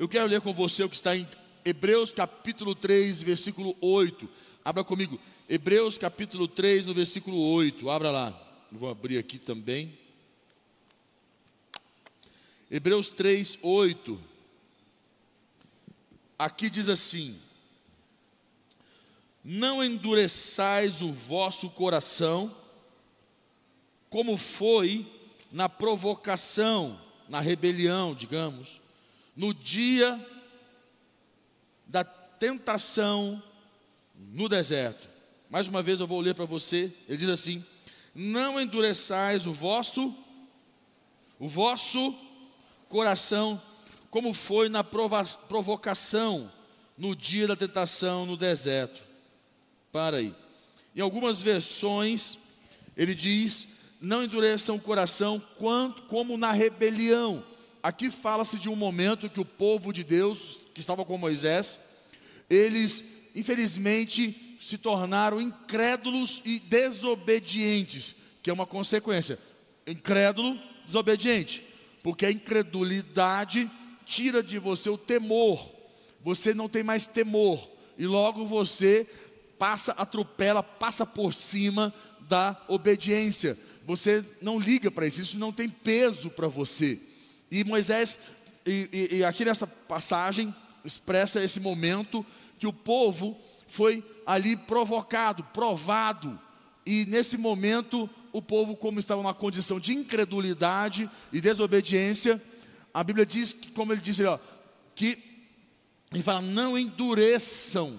eu quero ler com você o que está em Hebreus capítulo 3, versículo 8. Abra comigo. Hebreus capítulo 3, no versículo 8. Abra lá. Vou abrir aqui também. Hebreus 3, 8. Aqui diz assim: Não endureçais o vosso coração, como foi na provocação, na rebelião, digamos, no dia da tentação no deserto. Mais uma vez eu vou ler para você. Ele diz assim: Não endureçais o vosso o vosso coração, como foi na prova, provocação no dia da tentação no deserto. Para aí. Em algumas versões ele diz: Não endureçam o coração quanto, como na rebelião. Aqui fala-se de um momento que o povo de Deus, que estava com Moisés, eles infelizmente, se tornaram incrédulos e desobedientes, que é uma consequência. Incrédulo, desobediente, porque a incredulidade tira de você o temor. Você não tem mais temor e logo você passa, atropela, passa por cima da obediência. Você não liga para isso, isso não tem peso para você. E Moisés, e, e, e aqui nessa passagem, expressa esse momento que o povo foi ali provocado, provado, e nesse momento o povo, como estava numa condição de incredulidade e desobediência, a Bíblia diz que, como ele diz, ó, que ele fala, não endureçam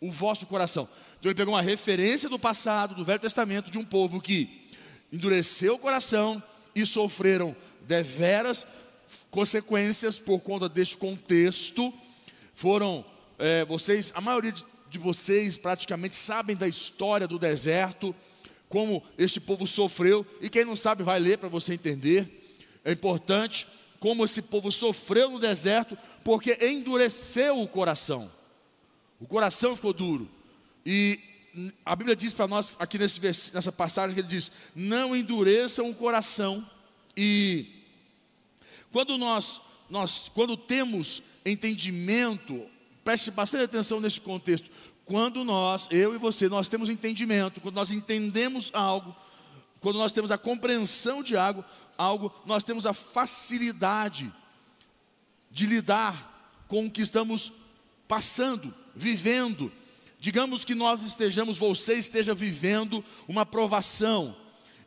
o vosso coração. Então ele pegou uma referência do passado, do Velho Testamento, de um povo que endureceu o coração e sofreram deveras consequências por conta deste contexto, foram é, vocês, a maioria de, de vocês praticamente sabem da história do deserto, como este povo sofreu, e quem não sabe vai ler para você entender. É importante como esse povo sofreu no deserto, porque endureceu o coração. O coração ficou duro. E a Bíblia diz para nós, aqui nesse, nessa passagem, que ele diz: Não endureçam o coração. E quando nós, nós quando temos entendimento Preste bastante atenção nesse contexto. Quando nós, eu e você, nós temos entendimento, quando nós entendemos algo, quando nós temos a compreensão de algo, algo, nós temos a facilidade de lidar com o que estamos passando, vivendo. Digamos que nós estejamos, você esteja vivendo uma provação,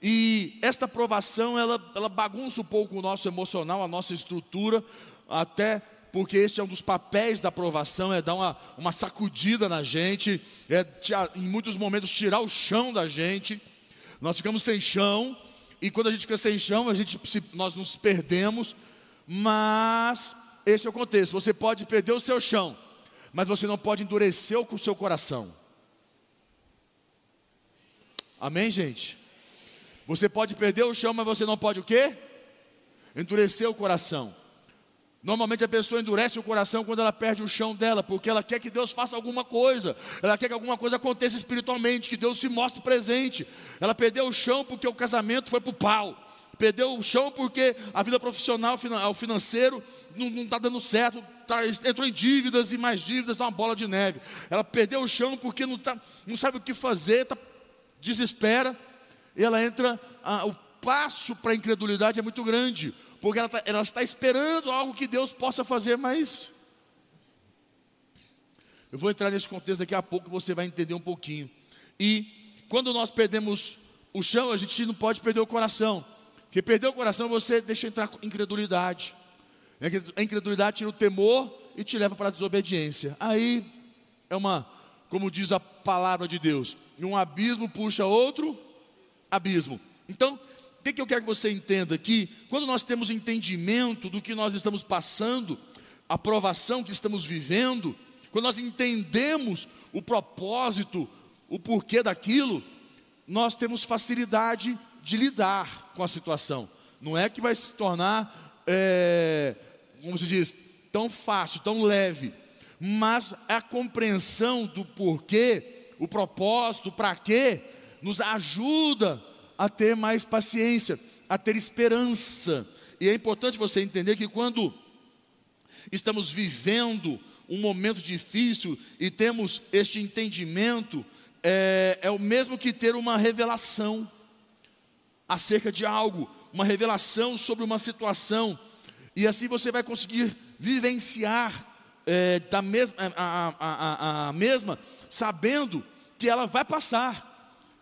e esta provação ela, ela bagunça um pouco o nosso emocional, a nossa estrutura, até porque este é um dos papéis da aprovação, é dar uma, uma sacudida na gente, é em muitos momentos tirar o chão da gente. Nós ficamos sem chão, e quando a gente fica sem chão, a gente, nós nos perdemos, mas esse é o contexto. Você pode perder o seu chão, mas você não pode endurecer o seu coração. Amém, gente? Você pode perder o chão, mas você não pode o quê? Endurecer o coração. Normalmente a pessoa endurece o coração quando ela perde o chão dela, porque ela quer que Deus faça alguma coisa, ela quer que alguma coisa aconteça espiritualmente, que Deus se mostre presente. Ela perdeu o chão porque o casamento foi para o pau, perdeu o chão porque a vida profissional, o financeiro não está dando certo, tá, entrou em dívidas e mais dívidas, está uma bola de neve. Ela perdeu o chão porque não, tá, não sabe o que fazer, tá, desespera, ela entra, o passo para a incredulidade é muito grande porque ela, tá, ela está esperando algo que Deus possa fazer, mas. Eu vou entrar nesse contexto daqui a pouco, você vai entender um pouquinho. E quando nós perdemos o chão, a gente não pode perder o coração. Porque perder o coração você deixa entrar incredulidade. A incredulidade tira o temor e te leva para a desobediência. Aí é uma, como diz a palavra de Deus, um abismo puxa outro abismo. Então, que, que eu quero que você entenda aqui? Quando nós temos entendimento do que nós estamos passando, a provação que estamos vivendo, quando nós entendemos o propósito, o porquê daquilo, nós temos facilidade de lidar com a situação. Não é que vai se tornar, é, como se diz, tão fácil, tão leve, mas a compreensão do porquê, o propósito, para quê, nos ajuda a ter mais paciência, a ter esperança. E é importante você entender que quando estamos vivendo um momento difícil e temos este entendimento, é, é o mesmo que ter uma revelação acerca de algo, uma revelação sobre uma situação, e assim você vai conseguir vivenciar é, da a, a, a, a mesma, sabendo que ela vai passar.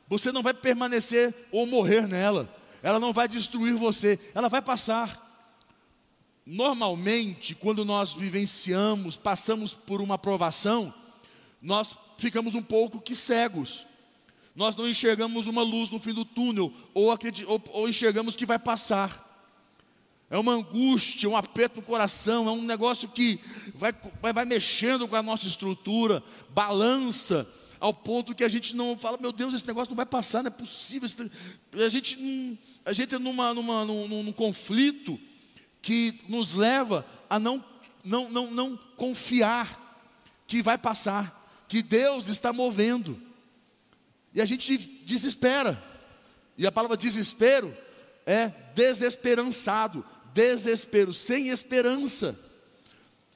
Você não vai permanecer ou morrer nela. Ela não vai destruir você, ela vai passar. Normalmente, quando nós vivenciamos, passamos por uma provação, nós ficamos um pouco que cegos. Nós não enxergamos uma luz no fim do túnel, ou, ou, enxergamos que vai passar. É uma angústia, um aperto no coração, é um negócio que vai, vai, vai mexendo com a nossa estrutura, balança, ao ponto que a gente não fala, meu Deus, esse negócio não vai passar, não é possível. A gente, a gente é numa, numa, num, num conflito que nos leva a não, não, não, não confiar que vai passar, que Deus está movendo. E a gente desespera. E a palavra desespero é desesperançado, desespero, sem esperança.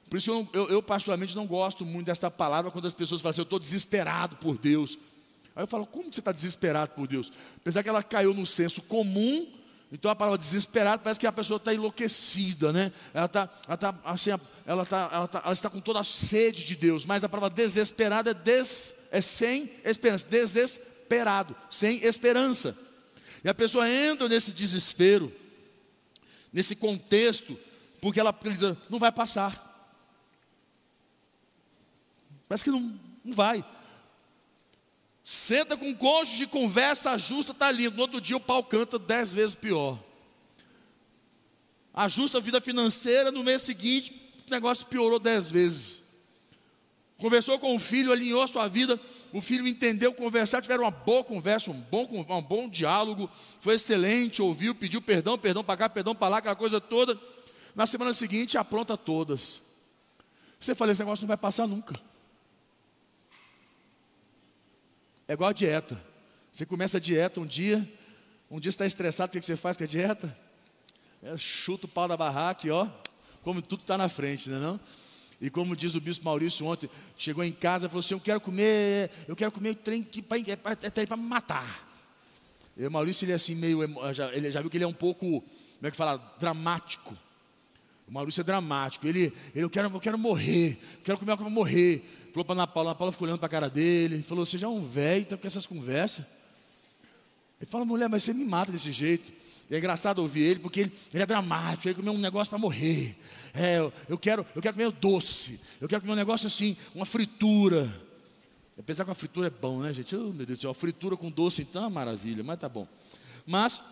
Por isso eu, eu, eu, particularmente não gosto muito desta palavra quando as pessoas falam assim, eu estou desesperado por Deus. Aí eu falo, como você está desesperado por Deus? Apesar que ela caiu no senso comum, então a palavra desesperado parece que a pessoa está enlouquecida, né? Ela está, ela está, assim, ela, está, ela, está, ela está com toda a sede de Deus, mas a palavra desesperado é, des, é sem esperança, desesperado, sem esperança. E a pessoa entra nesse desespero, nesse contexto, porque ela não vai passar. Parece que não, não vai. Senta com o cônjuge, conversa, ajusta, está lindo. No outro dia o pau canta dez vezes pior. Ajusta a vida financeira, no mês seguinte o negócio piorou dez vezes. Conversou com o filho, alinhou a sua vida, o filho entendeu, conversar, tiveram uma boa conversa, um bom, um bom diálogo, foi excelente, ouviu, pediu perdão, perdão para cá, perdão para lá, aquela coisa toda. Na semana seguinte, apronta todas. Você fala, esse negócio não vai passar nunca. É igual a dieta. Você começa a dieta um dia, um dia está estressado, o que você faz com a dieta? É, chuta o pau da barraca e ó, como tudo está na frente, não é não? E como diz o bispo Maurício ontem, chegou em casa e falou assim: Eu quero comer, eu quero comer o trem que é para me matar. E o Maurício, ele é assim, meio. Ele já viu que ele é um pouco, como é que fala? Dramático. O Maurício é dramático. Ele, ele eu, quero, eu quero morrer, quero comer algo para morrer. Falou para Ana Paula, a Paula ficou olhando para a cara dele. Falou: Você já é um velho, está com essas conversas? Ele fala: Mulher, mas você me mata desse jeito. E é engraçado ouvir ele, porque ele, ele é dramático, ele comeu um negócio para morrer. É, eu, eu, quero, eu quero comer doce, eu quero comer um negócio assim, uma fritura. Apesar que a fritura é bom, né, gente? Oh, meu Deus do céu, fritura com doce, então é uma maravilha, mas tá bom. Mas,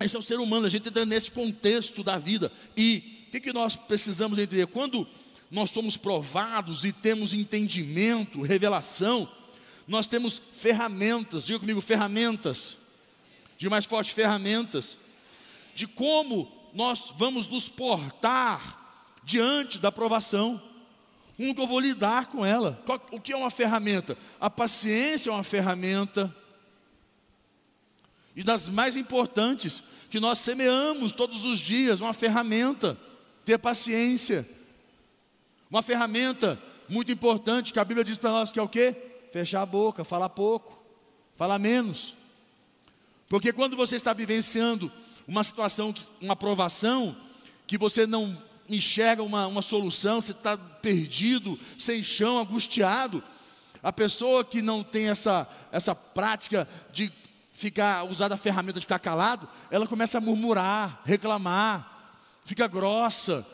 esse é o ser humano, a gente entra nesse contexto da vida. E que, que nós precisamos entender? Quando nós somos provados e temos entendimento, revelação, nós temos ferramentas, diga comigo, ferramentas, de mais forte, ferramentas, de como nós vamos nos portar diante da provação. Como que eu vou lidar com ela? O que é uma ferramenta? A paciência é uma ferramenta. E das mais importantes, que nós semeamos todos os dias, uma ferramenta ter paciência. Uma ferramenta muito importante que a Bíblia diz para nós que é o quê? Fechar a boca, falar pouco, falar menos. Porque quando você está vivenciando uma situação, uma aprovação, que você não enxerga uma, uma solução, você está perdido, sem chão, angustiado. A pessoa que não tem essa, essa prática de ficar, usar a ferramenta de ficar calado, ela começa a murmurar, reclamar, fica grossa.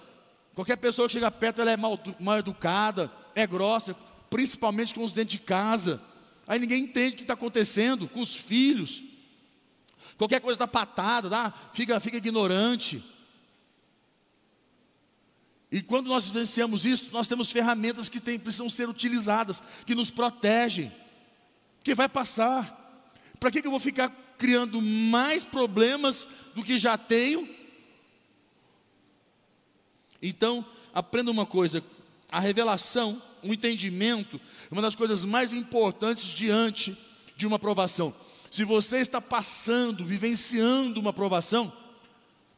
Qualquer pessoa que chega perto, ela é mal, mal educada, é grossa, principalmente com os dentro de casa. Aí ninguém entende o que está acontecendo com os filhos. Qualquer coisa dá patada, dá, fica, fica ignorante. E quando nós vivenciamos isso, nós temos ferramentas que tem, precisam ser utilizadas, que nos protegem. Porque vai passar. Para que, que eu vou ficar criando mais problemas do que já tenho? Então, aprenda uma coisa: a revelação, o entendimento, é uma das coisas mais importantes diante de uma provação. Se você está passando, vivenciando uma provação,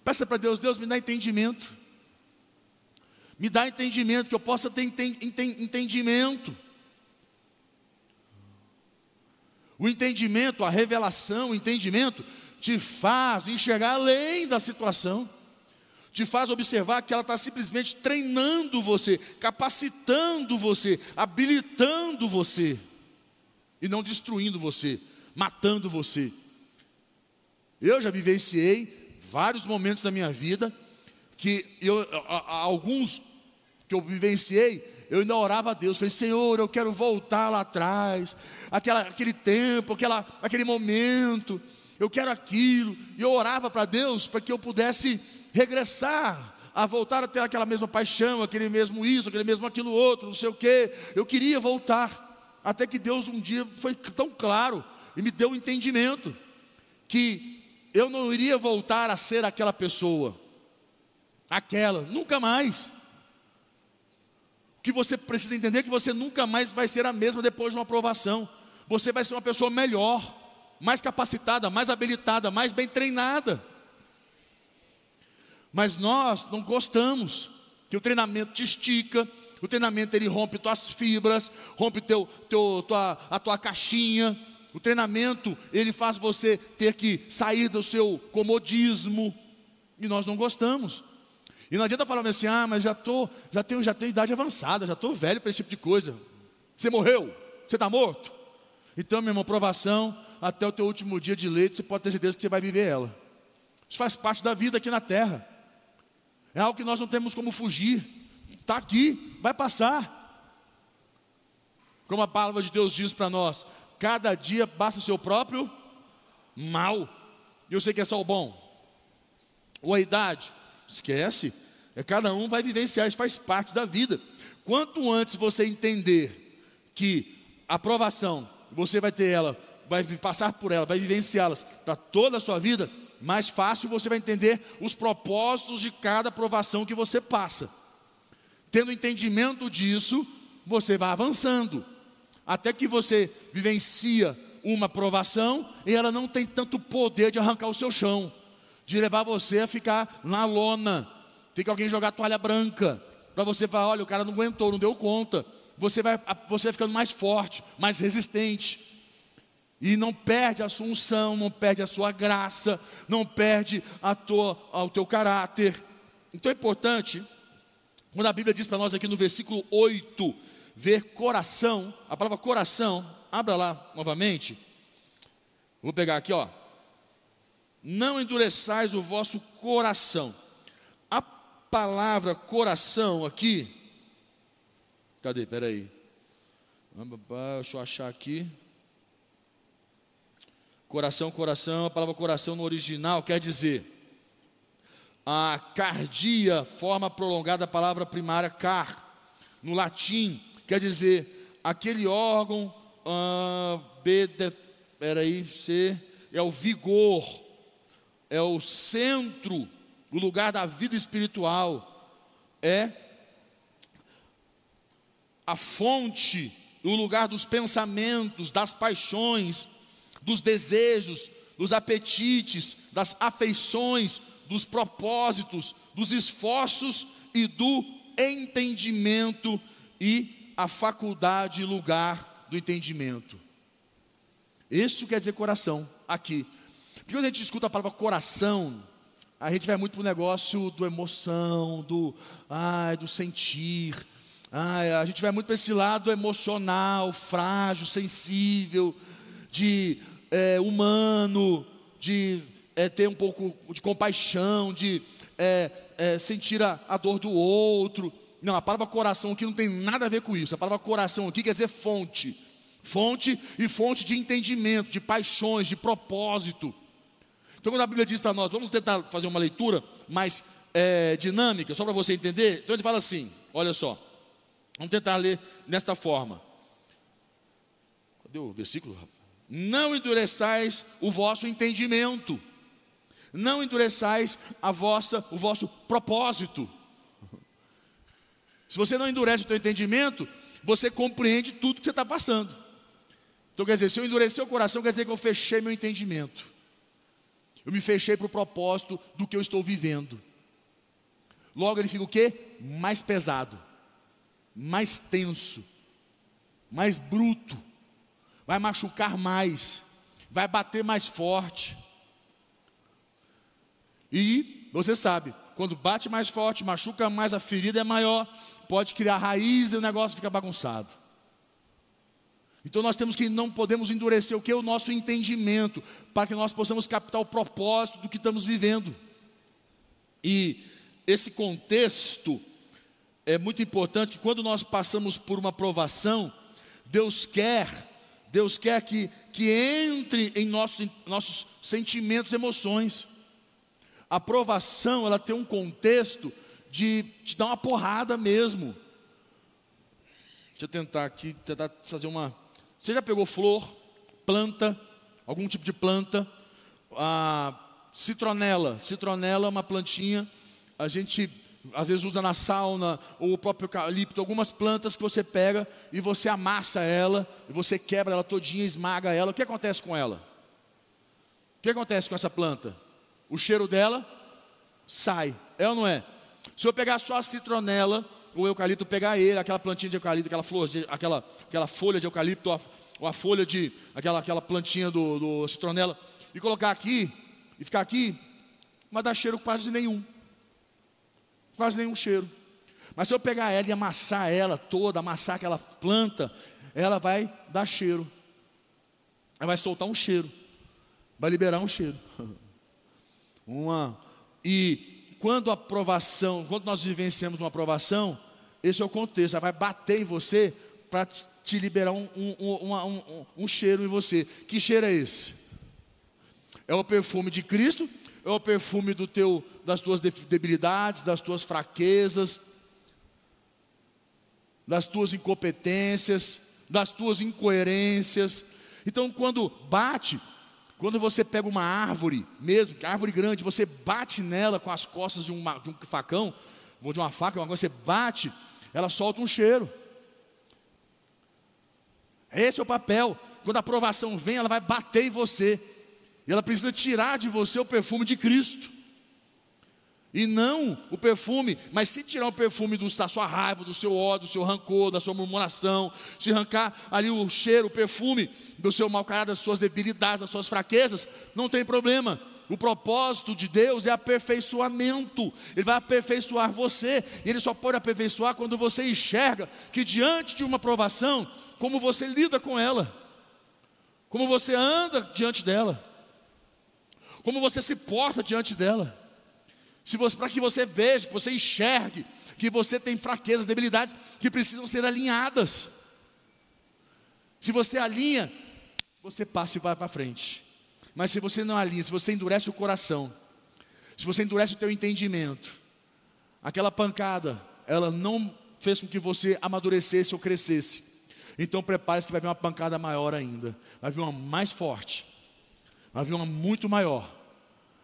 peça para Deus: Deus me dá entendimento. Me dá entendimento, que eu possa ter entendimento. O entendimento, a revelação, o entendimento te faz enxergar além da situação, te faz observar que ela está simplesmente treinando você, capacitando você, habilitando você, e não destruindo você, matando você. Eu já vivenciei vários momentos da minha vida que eu, alguns que eu vivenciei, eu ainda orava a Deus, falei, Senhor, eu quero voltar lá atrás, aquela, aquele tempo, aquela, aquele momento, eu quero aquilo. E eu orava para Deus para que eu pudesse regressar, a voltar a ter aquela mesma paixão, aquele mesmo isso, aquele mesmo aquilo outro, não sei o quê. Eu queria voltar, até que Deus um dia foi tão claro e me deu um entendimento que eu não iria voltar a ser aquela pessoa, aquela, nunca mais. Que você precisa entender que você nunca mais vai ser a mesma depois de uma aprovação. Você vai ser uma pessoa melhor, mais capacitada, mais habilitada, mais bem treinada. Mas nós não gostamos que o treinamento te estica, o treinamento ele rompe tuas fibras, rompe teu, teu, tua, a tua caixinha, o treinamento, ele faz você ter que sair do seu comodismo. E nós não gostamos. E não adianta falar assim, ah, mas já tô, já tenho, já tenho idade avançada, já estou velho para esse tipo de coisa. Você morreu? Você está morto? Então, meu irmão, provação, até o teu último dia de leito, você pode ter certeza que você vai viver ela. Isso faz parte da vida aqui na terra. É algo que nós não temos como fugir. Está aqui, vai passar. Como a palavra de Deus diz para nós: Cada dia basta o seu próprio mal. E eu sei que é só o bom. Ou a idade, esquece. É, cada um vai vivenciar, isso faz parte da vida. Quanto antes você entender que a aprovação, você vai ter ela, vai passar por ela, vai vivenciá-las para toda a sua vida, mais fácil você vai entender os propósitos de cada aprovação que você passa. Tendo entendimento disso, você vai avançando até que você vivencia uma provação e ela não tem tanto poder de arrancar o seu chão, de levar você a ficar na lona. Tem que alguém jogar toalha branca para você falar, olha, o cara não aguentou, não deu conta. Você vai, você vai ficando mais forte, mais resistente. E não perde a sua unção, não perde a sua graça, não perde a tua, o teu caráter. Então é importante, quando a Bíblia diz para nós aqui no versículo 8, ver coração, a palavra coração, abra lá novamente. Vou pegar aqui, ó. Não endureçais o vosso coração. Palavra coração aqui, cadê? Peraí. Deixa eu achar aqui. Coração, coração, a palavra coração no original quer dizer a cardia, forma prolongada da palavra primária car, no latim, quer dizer aquele órgão, ah, B, peraí, C, é o vigor, é o centro, o lugar da vida espiritual, é a fonte, o lugar dos pensamentos, das paixões, dos desejos, dos apetites, das afeições, dos propósitos, dos esforços e do entendimento e a faculdade e lugar do entendimento. Isso quer dizer coração, aqui. Porque quando a gente escuta a palavra coração, a gente vai muito para o negócio do emoção, do, ai, do sentir. Ai, a gente vai muito para esse lado emocional, frágil, sensível, de é, humano, de é, ter um pouco de compaixão, de é, é sentir a, a dor do outro. Não, a palavra coração aqui não tem nada a ver com isso. A palavra coração aqui quer dizer fonte. Fonte e fonte de entendimento, de paixões, de propósito. Então, quando a Bíblia diz para nós, vamos tentar fazer uma leitura mais é, dinâmica, só para você entender. Então, ele fala assim: olha só, vamos tentar ler desta forma. Cadê o versículo? Não endureçais o vosso entendimento, não endureçais a vossa, o vosso propósito. Se você não endurece o teu entendimento, você compreende tudo que você está passando. Então quer dizer, se eu endurecer o coração, quer dizer que eu fechei meu entendimento. Eu me fechei para o propósito do que eu estou vivendo. Logo ele fica o quê? Mais pesado, mais tenso, mais bruto, vai machucar mais, vai bater mais forte. E você sabe, quando bate mais forte, machuca mais, a ferida é maior, pode criar raiz e o negócio fica bagunçado. Então nós temos que não podemos endurecer o que é o nosso entendimento, para que nós possamos captar o propósito do que estamos vivendo. E esse contexto é muito importante quando nós passamos por uma provação, Deus quer, Deus quer que, que entre em nossos, nossos sentimentos emoções. A provação, ela tem um contexto de te dar uma porrada mesmo. Deixa eu tentar aqui, tentar fazer uma. Você já pegou flor, planta, algum tipo de planta? A citronela. Citronela é uma plantinha, a gente às vezes usa na sauna, ou o próprio eucalipto, algumas plantas que você pega e você amassa ela, e você quebra ela todinha, esmaga ela. O que acontece com ela? O que acontece com essa planta? O cheiro dela sai, é ou não é? Se eu pegar só a citronela, o eucalipto pegar ele, aquela plantinha de eucalipto, aquela flor, aquela, aquela folha de eucalipto, ou a, folha de aquela, aquela plantinha do, do citronela, e colocar aqui, e ficar aqui, vai dar cheiro quase nenhum. Quase nenhum cheiro. Mas se eu pegar ela e amassar ela toda, amassar aquela planta, ela vai dar cheiro. Ela vai soltar um cheiro. Vai liberar um cheiro. Uma e quando a aprovação, quando nós vivenciamos uma aprovação, esse é o contexto, ela vai bater em você para te liberar um, um, um, um, cheiro em você. Que cheiro é esse? É o perfume de Cristo? É o perfume do teu, das tuas debilidades, das tuas fraquezas, das tuas incompetências, das tuas incoerências. Então, quando bate, quando você pega uma árvore, mesmo, árvore grande, você bate nela com as costas de, uma, de um facão, ou de uma faca, uma coisa, você bate, ela solta um cheiro. Esse é o papel. Quando a aprovação vem, ela vai bater em você. E ela precisa tirar de você o perfume de Cristo. E não o perfume, mas se tirar o perfume do, da sua raiva, do seu ódio, do seu rancor, da sua murmuração, se arrancar ali o cheiro, o perfume do seu mau caráter, das suas debilidades, das suas fraquezas, não tem problema. O propósito de Deus é aperfeiçoamento. Ele vai aperfeiçoar você. E Ele só pode aperfeiçoar quando você enxerga que diante de uma provação, como você lida com ela, como você anda diante dela, como você se porta diante dela. Para que você veja, que você enxergue que você tem fraquezas, debilidades que precisam ser alinhadas. Se você alinha, você passa e vai para frente. Mas se você não alinha, se você endurece o coração, se você endurece o teu entendimento, aquela pancada, ela não fez com que você amadurecesse ou crescesse. Então prepare-se que vai vir uma pancada maior ainda. Vai vir uma mais forte. Vai vir uma muito maior.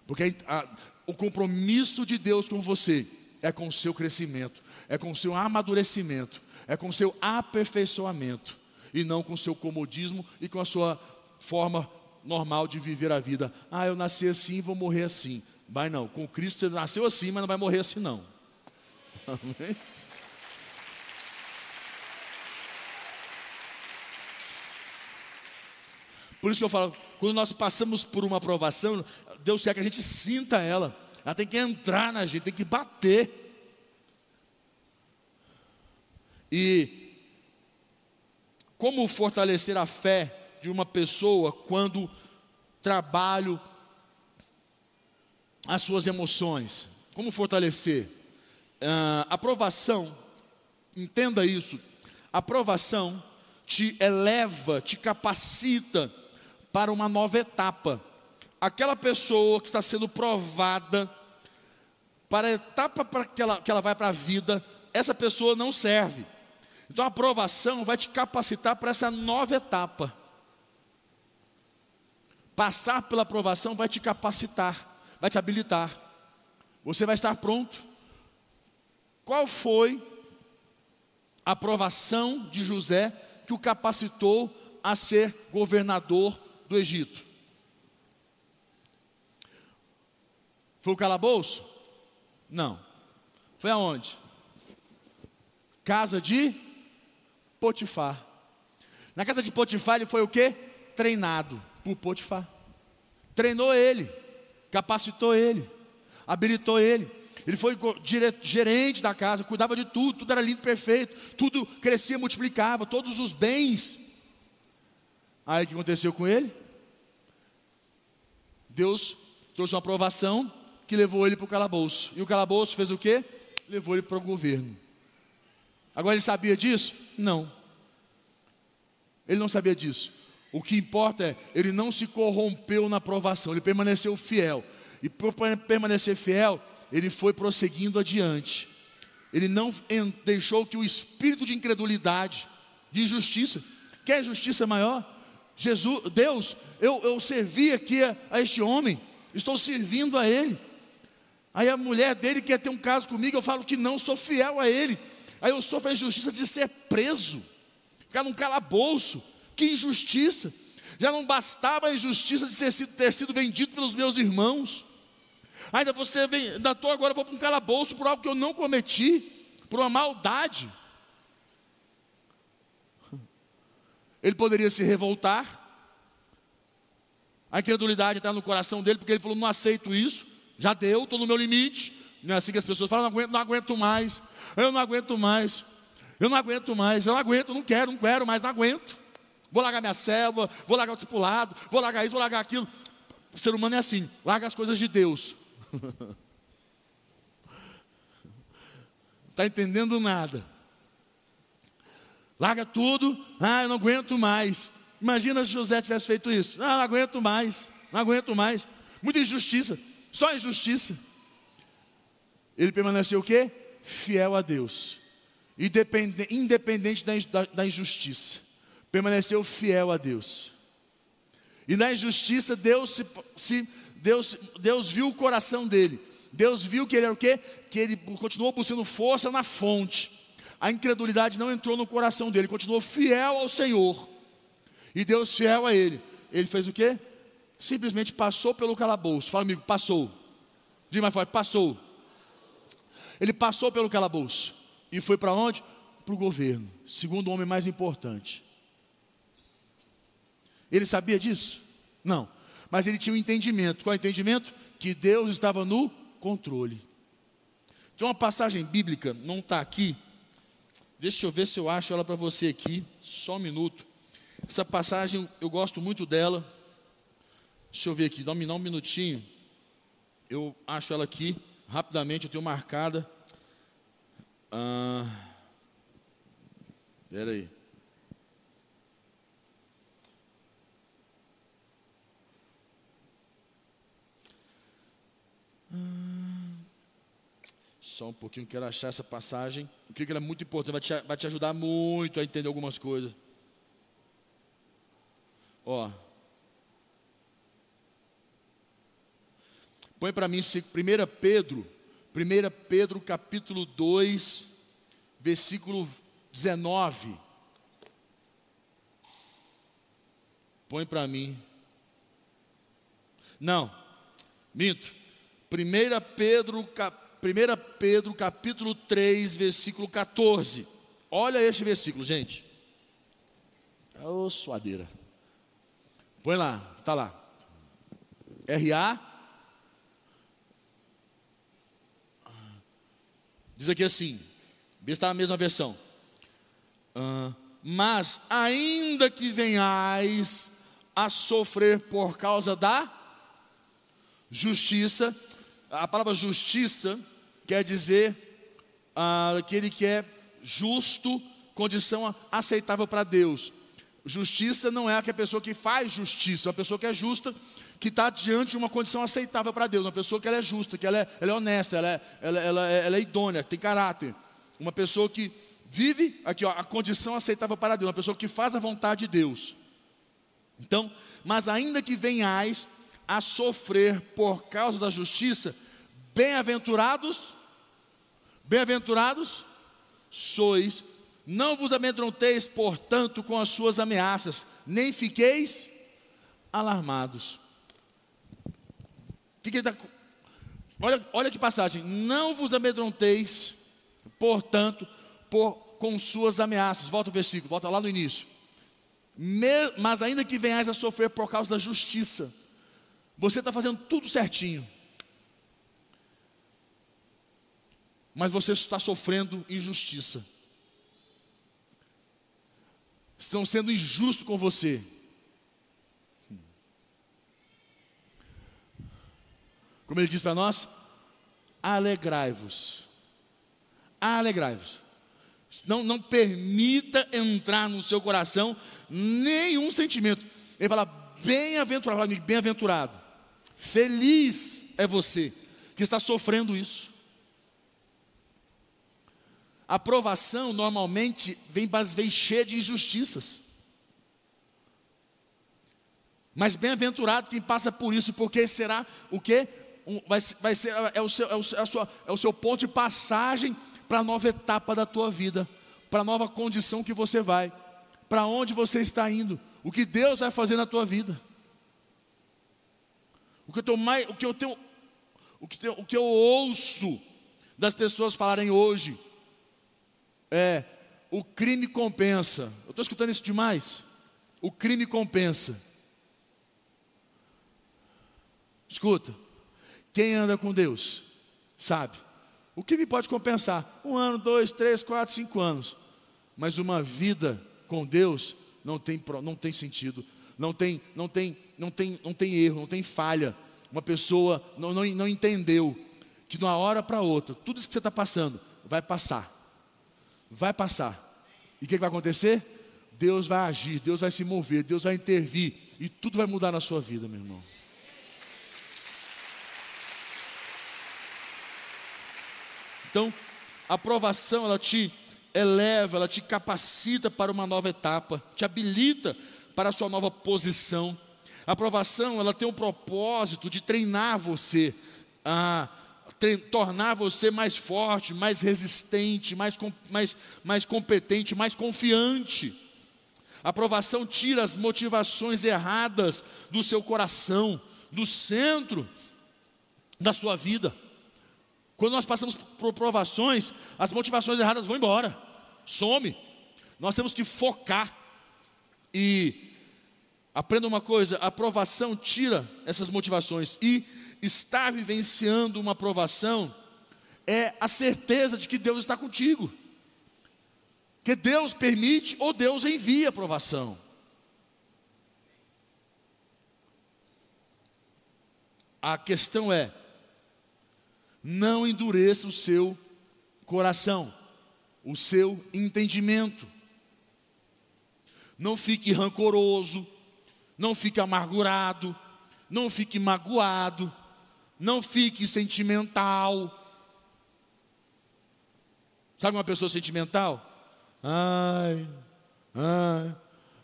Porque a, o compromisso de Deus com você é com o seu crescimento, é com o seu amadurecimento, é com o seu aperfeiçoamento, e não com o seu comodismo e com a sua forma normal de viver a vida. Ah, eu nasci assim, vou morrer assim. Vai não, com Cristo você nasceu assim, mas não vai morrer assim não. Amém? Por isso que eu falo, quando nós passamos por uma aprovação, Deus quer que a gente sinta ela. Ela tem que entrar na gente, tem que bater. E como fortalecer a fé de uma pessoa quando trabalho as suas emoções? Como fortalecer? Uh, aprovação, entenda isso. Aprovação te eleva, te capacita para uma nova etapa aquela pessoa que está sendo provada, para a etapa para que ela, que ela vai para a vida, essa pessoa não serve. Então a aprovação vai te capacitar para essa nova etapa. Passar pela aprovação vai te capacitar, vai te habilitar. Você vai estar pronto. Qual foi a aprovação de José que o capacitou a ser governador do Egito? Foi o calabouço? Não. Foi aonde? Casa de Potifar. Na casa de Potifar ele foi o quê? Treinado por Potifar. Treinou ele, capacitou ele, habilitou ele. Ele foi gerente da casa, cuidava de tudo, tudo era lindo, perfeito, tudo crescia, multiplicava, todos os bens. Aí o que aconteceu com ele? Deus trouxe uma aprovação que levou ele para o calabouço. E o calabouço fez o quê? Levou ele para o governo. Agora ele sabia disso? Não. Ele não sabia disso. O que importa é, ele não se corrompeu na aprovação, ele permaneceu fiel. E por permanecer fiel, ele foi prosseguindo adiante. Ele não deixou que o espírito de incredulidade, de injustiça, quer justiça maior? Jesus, Deus, eu, eu servi aqui a, a este homem, estou servindo a ele. Aí a mulher dele quer ter um caso comigo, eu falo que não, sou fiel a ele. Aí eu sofro a injustiça de ser preso, ficar num calabouço. Que injustiça! Já não bastava a injustiça de ter sido, ter sido vendido pelos meus irmãos. Ainda você vem, ainda estou agora, vou para um calabouço por algo que eu não cometi, por uma maldade. Ele poderia se revoltar. A incredulidade está no coração dele, porque ele falou: não aceito isso, já deu, estou no meu limite. Não é assim que as pessoas falam, não aguento, não aguento mais, eu não aguento mais, eu não aguento mais, eu não aguento, não quero, não quero mais, não aguento. Vou largar minha célula, vou largar o discipulado, vou largar isso, vou largar aquilo. O ser humano é assim, larga as coisas de Deus. Está entendendo nada. Larga tudo, ah, eu não aguento mais. Imagina se José tivesse feito isso. Ah, não aguento mais, não aguento mais. Muita injustiça, só injustiça. Ele permaneceu o quê? Fiel a Deus, independente da, injustiça permaneceu fiel a Deus. E na injustiça, Deus, se, se, Deus, Deus viu o coração dele. Deus viu que ele era o quê? Que ele continuou buscando força na fonte. A incredulidade não entrou no coração dele, continuou fiel ao Senhor. E Deus fiel a ele. Ele fez o quê? Simplesmente passou pelo calabouço. Fala amigo, passou. Diz mais forte, passou. Ele passou pelo calabouço. E foi para onde? Para o governo. Segundo o homem mais importante. Ele sabia disso? Não. Mas ele tinha um entendimento. Qual é o entendimento? Que Deus estava no controle. Tem uma passagem bíblica, não está aqui. Deixa eu ver se eu acho ela para você aqui. Só um minuto. Essa passagem eu gosto muito dela. Deixa eu ver aqui, dá um, um minutinho. Eu acho ela aqui, rapidamente, eu tenho marcada. Ah, aí. Só um pouquinho, quero achar essa passagem. Eu creio que ela é muito importante, vai te, vai te ajudar muito a entender algumas coisas. Ó. Põe para mim 1 Pedro, 1 Pedro capítulo 2, versículo 19. Põe para mim. Não, minto. 1 Pedro, 1 Pedro capítulo 3, versículo 14. Olha este versículo, gente. Ô oh, suadeira. Põe lá, está lá. R.A. Diz aqui assim, está na mesma versão. Uh, mas ainda que venhais a sofrer por causa da justiça, a palavra justiça quer dizer ah, aquele que é justo, condição aceitável para Deus. Justiça não é aquela pessoa que faz justiça, uma pessoa que é justa, que está diante de uma condição aceitável para Deus, uma pessoa que ela é justa, que ela é, ela é honesta, ela é, ela, ela, ela é idônea, tem caráter. Uma pessoa que vive aqui, ó, a condição aceitável para Deus, uma pessoa que faz a vontade de Deus. Então, mas ainda que venhais a sofrer por causa da justiça, bem-aventurados, bem-aventurados sois, não vos amedronteis, portanto, com as suas ameaças, nem fiqueis alarmados. Que, que ele Olha, olha que passagem. Não vos amedronteis, portanto, por, com suas ameaças. Volta o versículo, volta lá no início. Me, mas ainda que venhais a sofrer por causa da justiça, você está fazendo tudo certinho. Mas você está sofrendo injustiça. Estão sendo injustos com você. Como ele diz para nós, alegrai-vos. Alegrai-vos. Não, não permita entrar no seu coração nenhum sentimento. Ele fala, bem-aventurado, bem-aventurado. Feliz é você que está sofrendo isso. A aprovação normalmente vem, vem cheia de injustiças. Mas bem-aventurado quem passa por isso, porque será o que? Vai, vai ser, é o, seu, é, o, é, sua, é o seu ponto de passagem para a nova etapa da tua vida, para a nova condição que você vai, para onde você está indo, o que Deus vai fazer na tua vida. O que eu, mais, o que eu, tenho, o que, o que eu ouço das pessoas falarem hoje é: o crime compensa. Eu estou escutando isso demais. O crime compensa. Escuta, quem anda com Deus sabe. O crime pode compensar um ano, dois, três, quatro, cinco anos, mas uma vida com Deus não tem, não tem sentido não tem, não tem, não tem, não tem erro, não tem falha. Uma pessoa não, não, não entendeu que de uma hora para outra, tudo isso que você está passando vai passar. Vai passar. E o que, que vai acontecer? Deus vai agir, Deus vai se mover, Deus vai intervir e tudo vai mudar na sua vida, meu irmão. Então, a aprovação ela te eleva, ela te capacita para uma nova etapa, te habilita para a sua nova posição. A aprovação, ela tem o propósito de treinar você, a tornar você mais forte, mais resistente, mais, mais, mais competente, mais confiante. A aprovação tira as motivações erradas do seu coração, do centro da sua vida. Quando nós passamos por provações, as motivações erradas vão embora, some. Nós temos que focar e Aprenda uma coisa: a aprovação tira essas motivações. E estar vivenciando uma aprovação é a certeza de que Deus está contigo. Que Deus permite ou Deus envia aprovação. A questão é: não endureça o seu coração, o seu entendimento. Não fique rancoroso, não fique amargurado, não fique magoado, não fique sentimental. Sabe uma pessoa sentimental? Ai, ai,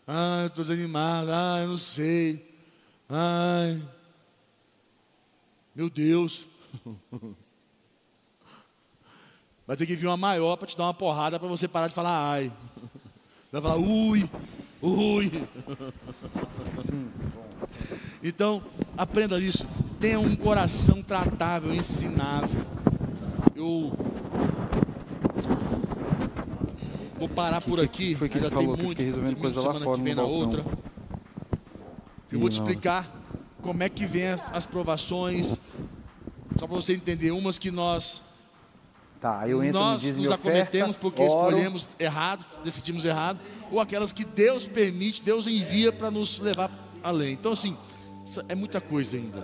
ai, estou desanimado, ai, não sei, ai, meu Deus. Vai ter que vir uma maior para te dar uma porrada para você parar de falar ai. Vai falar ui, ui. Então, aprenda isso. Tenha um coração tratável, ensinável. Eu vou parar por aqui. Que foi que ele falou que fiquei resolvendo coisa lá fora que no outra. Eu vou te explicar como é que vem as provações, só para você entender umas que nós Tá, eu entro nós no nos acometemos porque oro. escolhemos errado, decidimos errado, ou aquelas que Deus permite, Deus envia para nos levar além. Então, assim, é muita coisa ainda.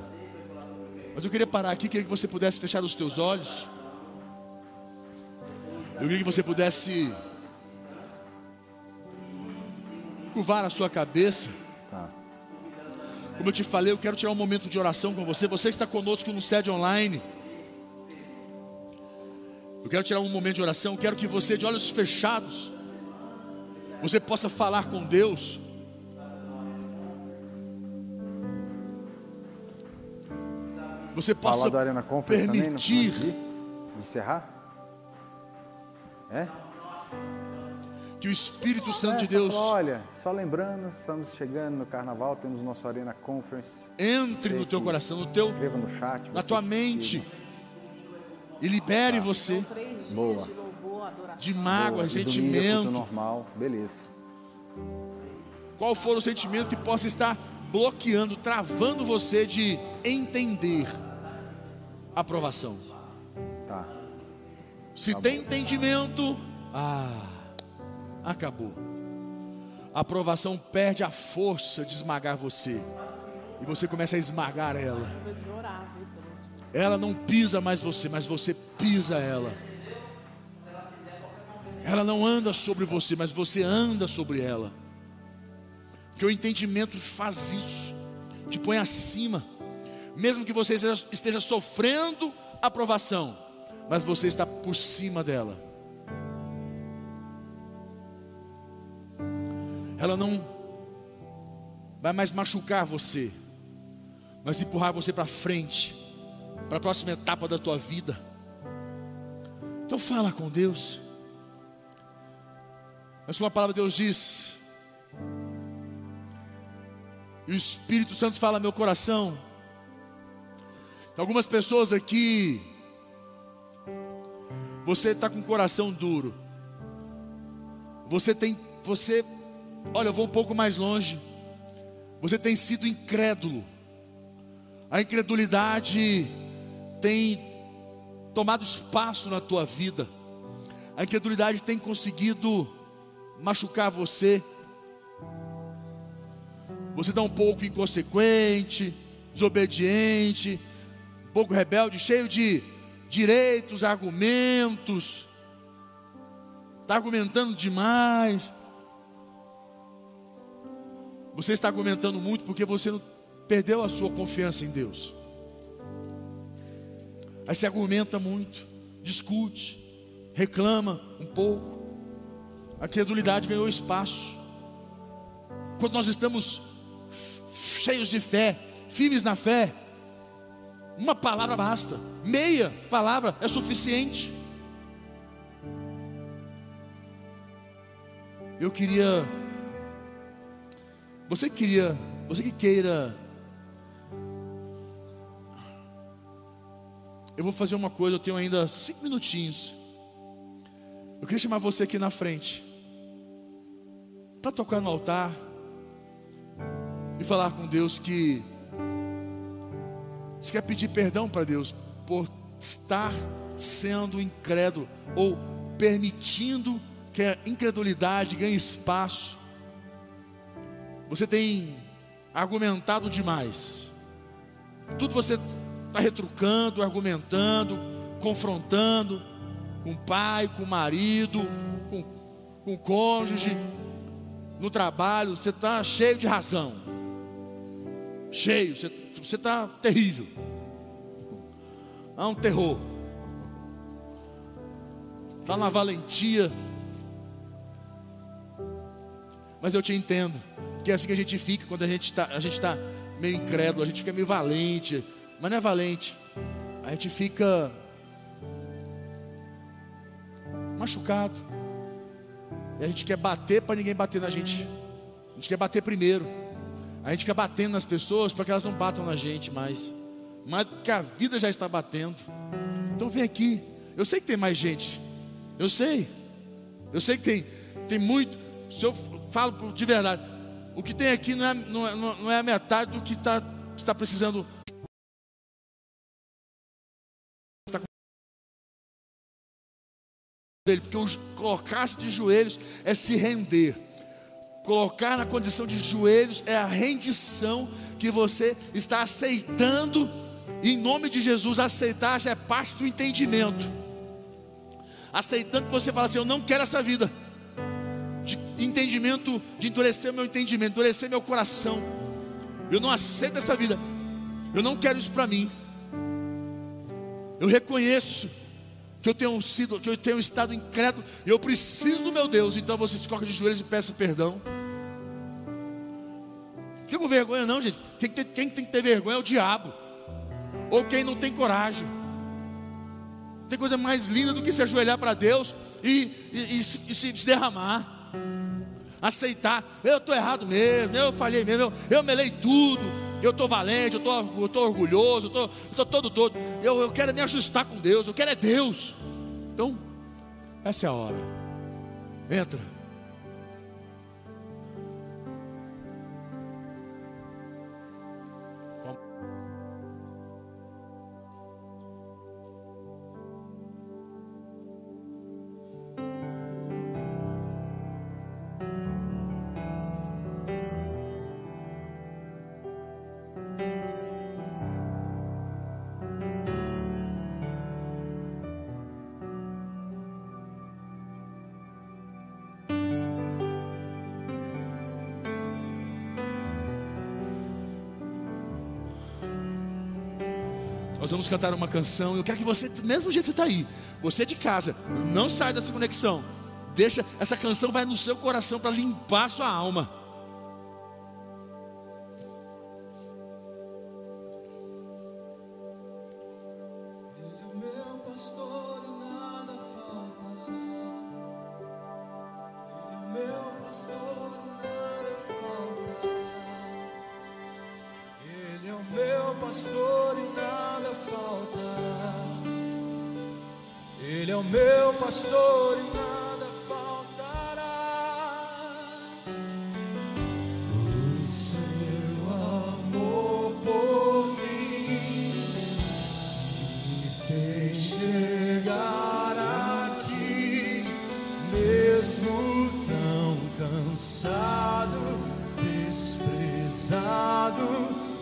Mas eu queria parar aqui, queria que você pudesse fechar os teus olhos. Eu queria que você pudesse curvar a sua cabeça. Tá. Como eu te falei, eu quero tirar um momento de oração com você. Você que está conosco no sede online. Eu quero tirar um momento de oração. Eu quero que você, de olhos fechados, você possa falar com Deus. Você possa Falar da Arena Conference permitir também, encerrar? É? Que o Espírito Santo é, de Deus. Olha, só lembrando, estamos chegando no Carnaval, temos nosso Arena Conference. Entre no teu coração, no teu, escreva no chat, na tua mente. E libere você Boa. de louvor, adoração. de mágoa, Boa. E domingo ressentimento. normal. Beleza. Qual for o sentimento que possa estar bloqueando, travando você de entender a aprovação? Tá. Se tem entendimento, ah, acabou. A aprovação perde a força de esmagar você. E você começa a esmagar ela. Ela não pisa mais você, mas você pisa ela. Ela não anda sobre você, mas você anda sobre ela. Porque o entendimento faz isso, te põe acima. Mesmo que você esteja, sofrendo aprovação, mas você está por cima dela. Ela não vai mais machucar você, mas empurrar você para frente, para a próxima etapa da tua vida. Então fala com Deus. Mas como a palavra de Deus diz, e o Espírito Santo fala meu coração, algumas pessoas aqui, você está com o coração duro, você tem, você, olha, eu vou um pouco mais longe, você tem sido incrédulo, a incredulidade tem tomado espaço na tua vida, a incredulidade tem conseguido machucar você. Você está um pouco inconsequente, desobediente, um pouco rebelde, cheio de direitos, argumentos, está argumentando demais. Você está argumentando muito porque você perdeu a sua confiança em Deus. Aí você argumenta muito, discute, reclama um pouco. A credulidade ganhou espaço. Quando nós estamos cheios de fé, firmes na fé, uma palavra basta, meia palavra é suficiente. Eu queria, você queria, você que queira, eu vou fazer uma coisa, eu tenho ainda cinco minutinhos. Eu queria chamar você aqui na frente, para tocar no altar e falar com Deus que você quer pedir perdão para Deus por estar sendo incrédulo ou permitindo que a incredulidade ganhe espaço. Você tem argumentado demais. Tudo você está retrucando, argumentando, confrontando com o pai, com o marido, com, com o cônjuge, no trabalho. Você está cheio de razão. Cheio, você está terrível. Há um terror. Está na valentia. Mas eu te entendo. Que é assim que a gente fica quando a gente está tá meio incrédulo, a gente fica meio valente. Mas não é valente. A gente fica machucado. E a gente quer bater para ninguém bater na gente. A gente quer bater primeiro. A gente fica batendo nas pessoas para que elas não batam na gente mais. Mas que a vida já está batendo. Então vem aqui. Eu sei que tem mais gente. Eu sei. Eu sei que tem, tem muito. Se eu falo de verdade, o que tem aqui não é, não é, não é a metade do que está está precisando. Porque o colocar-se de joelhos é se render. Colocar na condição de joelhos é a rendição que você está aceitando. Em nome de Jesus, aceitar já é parte do entendimento. Aceitando que você fala assim: Eu não quero essa vida. De entendimento, de endurecer meu entendimento, endurecer meu coração. Eu não aceito essa vida. Eu não quero isso para mim. Eu reconheço que eu tenho sido, que eu tenho estado incrédulo, eu preciso do meu Deus. Então você se coloca de joelhos e peça perdão. Fica com vergonha não, gente. Quem, tem, quem tem que ter vergonha é o diabo. Ou quem não tem coragem. Tem coisa mais linda do que se ajoelhar para Deus e, e, e, se, e se derramar. Aceitar, eu estou errado mesmo, eu falhei mesmo, eu, eu melei tudo. Eu estou valente, eu estou eu tô orgulhoso, eu estou todo todo. Eu, eu quero me ajustar com Deus, eu quero é Deus. Então, essa é a hora. Entra. Nós vamos cantar uma canção. Eu quero que você, do mesmo jeito que você está aí, você de casa, não sai dessa conexão. Deixa, essa canção vai no seu coração para limpar sua alma.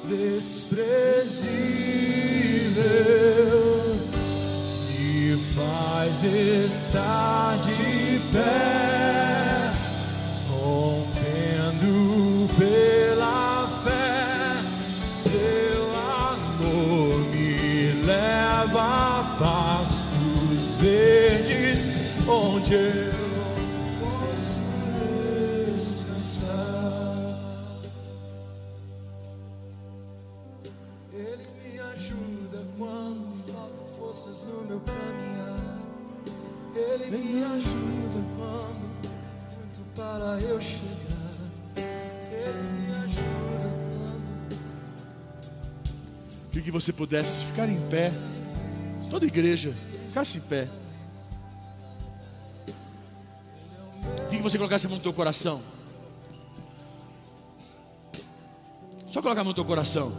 desprezível, e faz estar de pé. Que você pudesse ficar em pé, toda igreja, ficasse em pé. que você colocasse a mão no teu coração. Só colocar a mão no teu coração.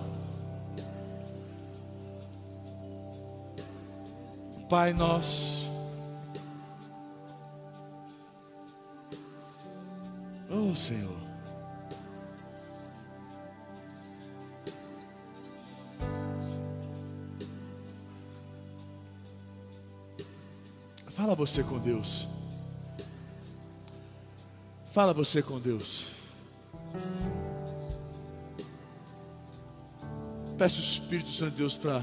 Pai nosso. Oh Senhor. Fala você com Deus. Fala você com Deus. Peça o Espírito Santo de Deus para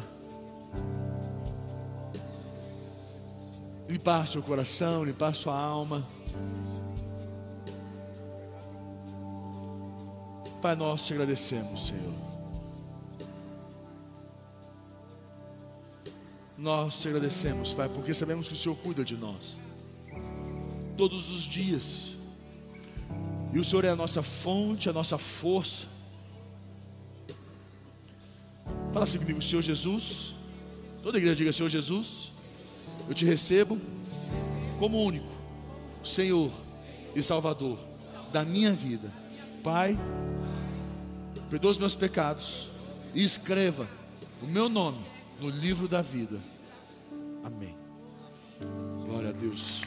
limpar seu coração, limpar sua alma. Pai, nós te agradecemos, Senhor. Nós te agradecemos, Pai, porque sabemos que o Senhor cuida de nós todos os dias. E o Senhor é a nossa fonte, a nossa força. Fala assim comigo, Senhor Jesus. Toda igreja diga, Senhor Jesus, eu te recebo como único Senhor e Salvador da minha vida. Pai, perdoa os meus pecados e escreva o meu nome no livro da vida. Amém. Glória a Deus.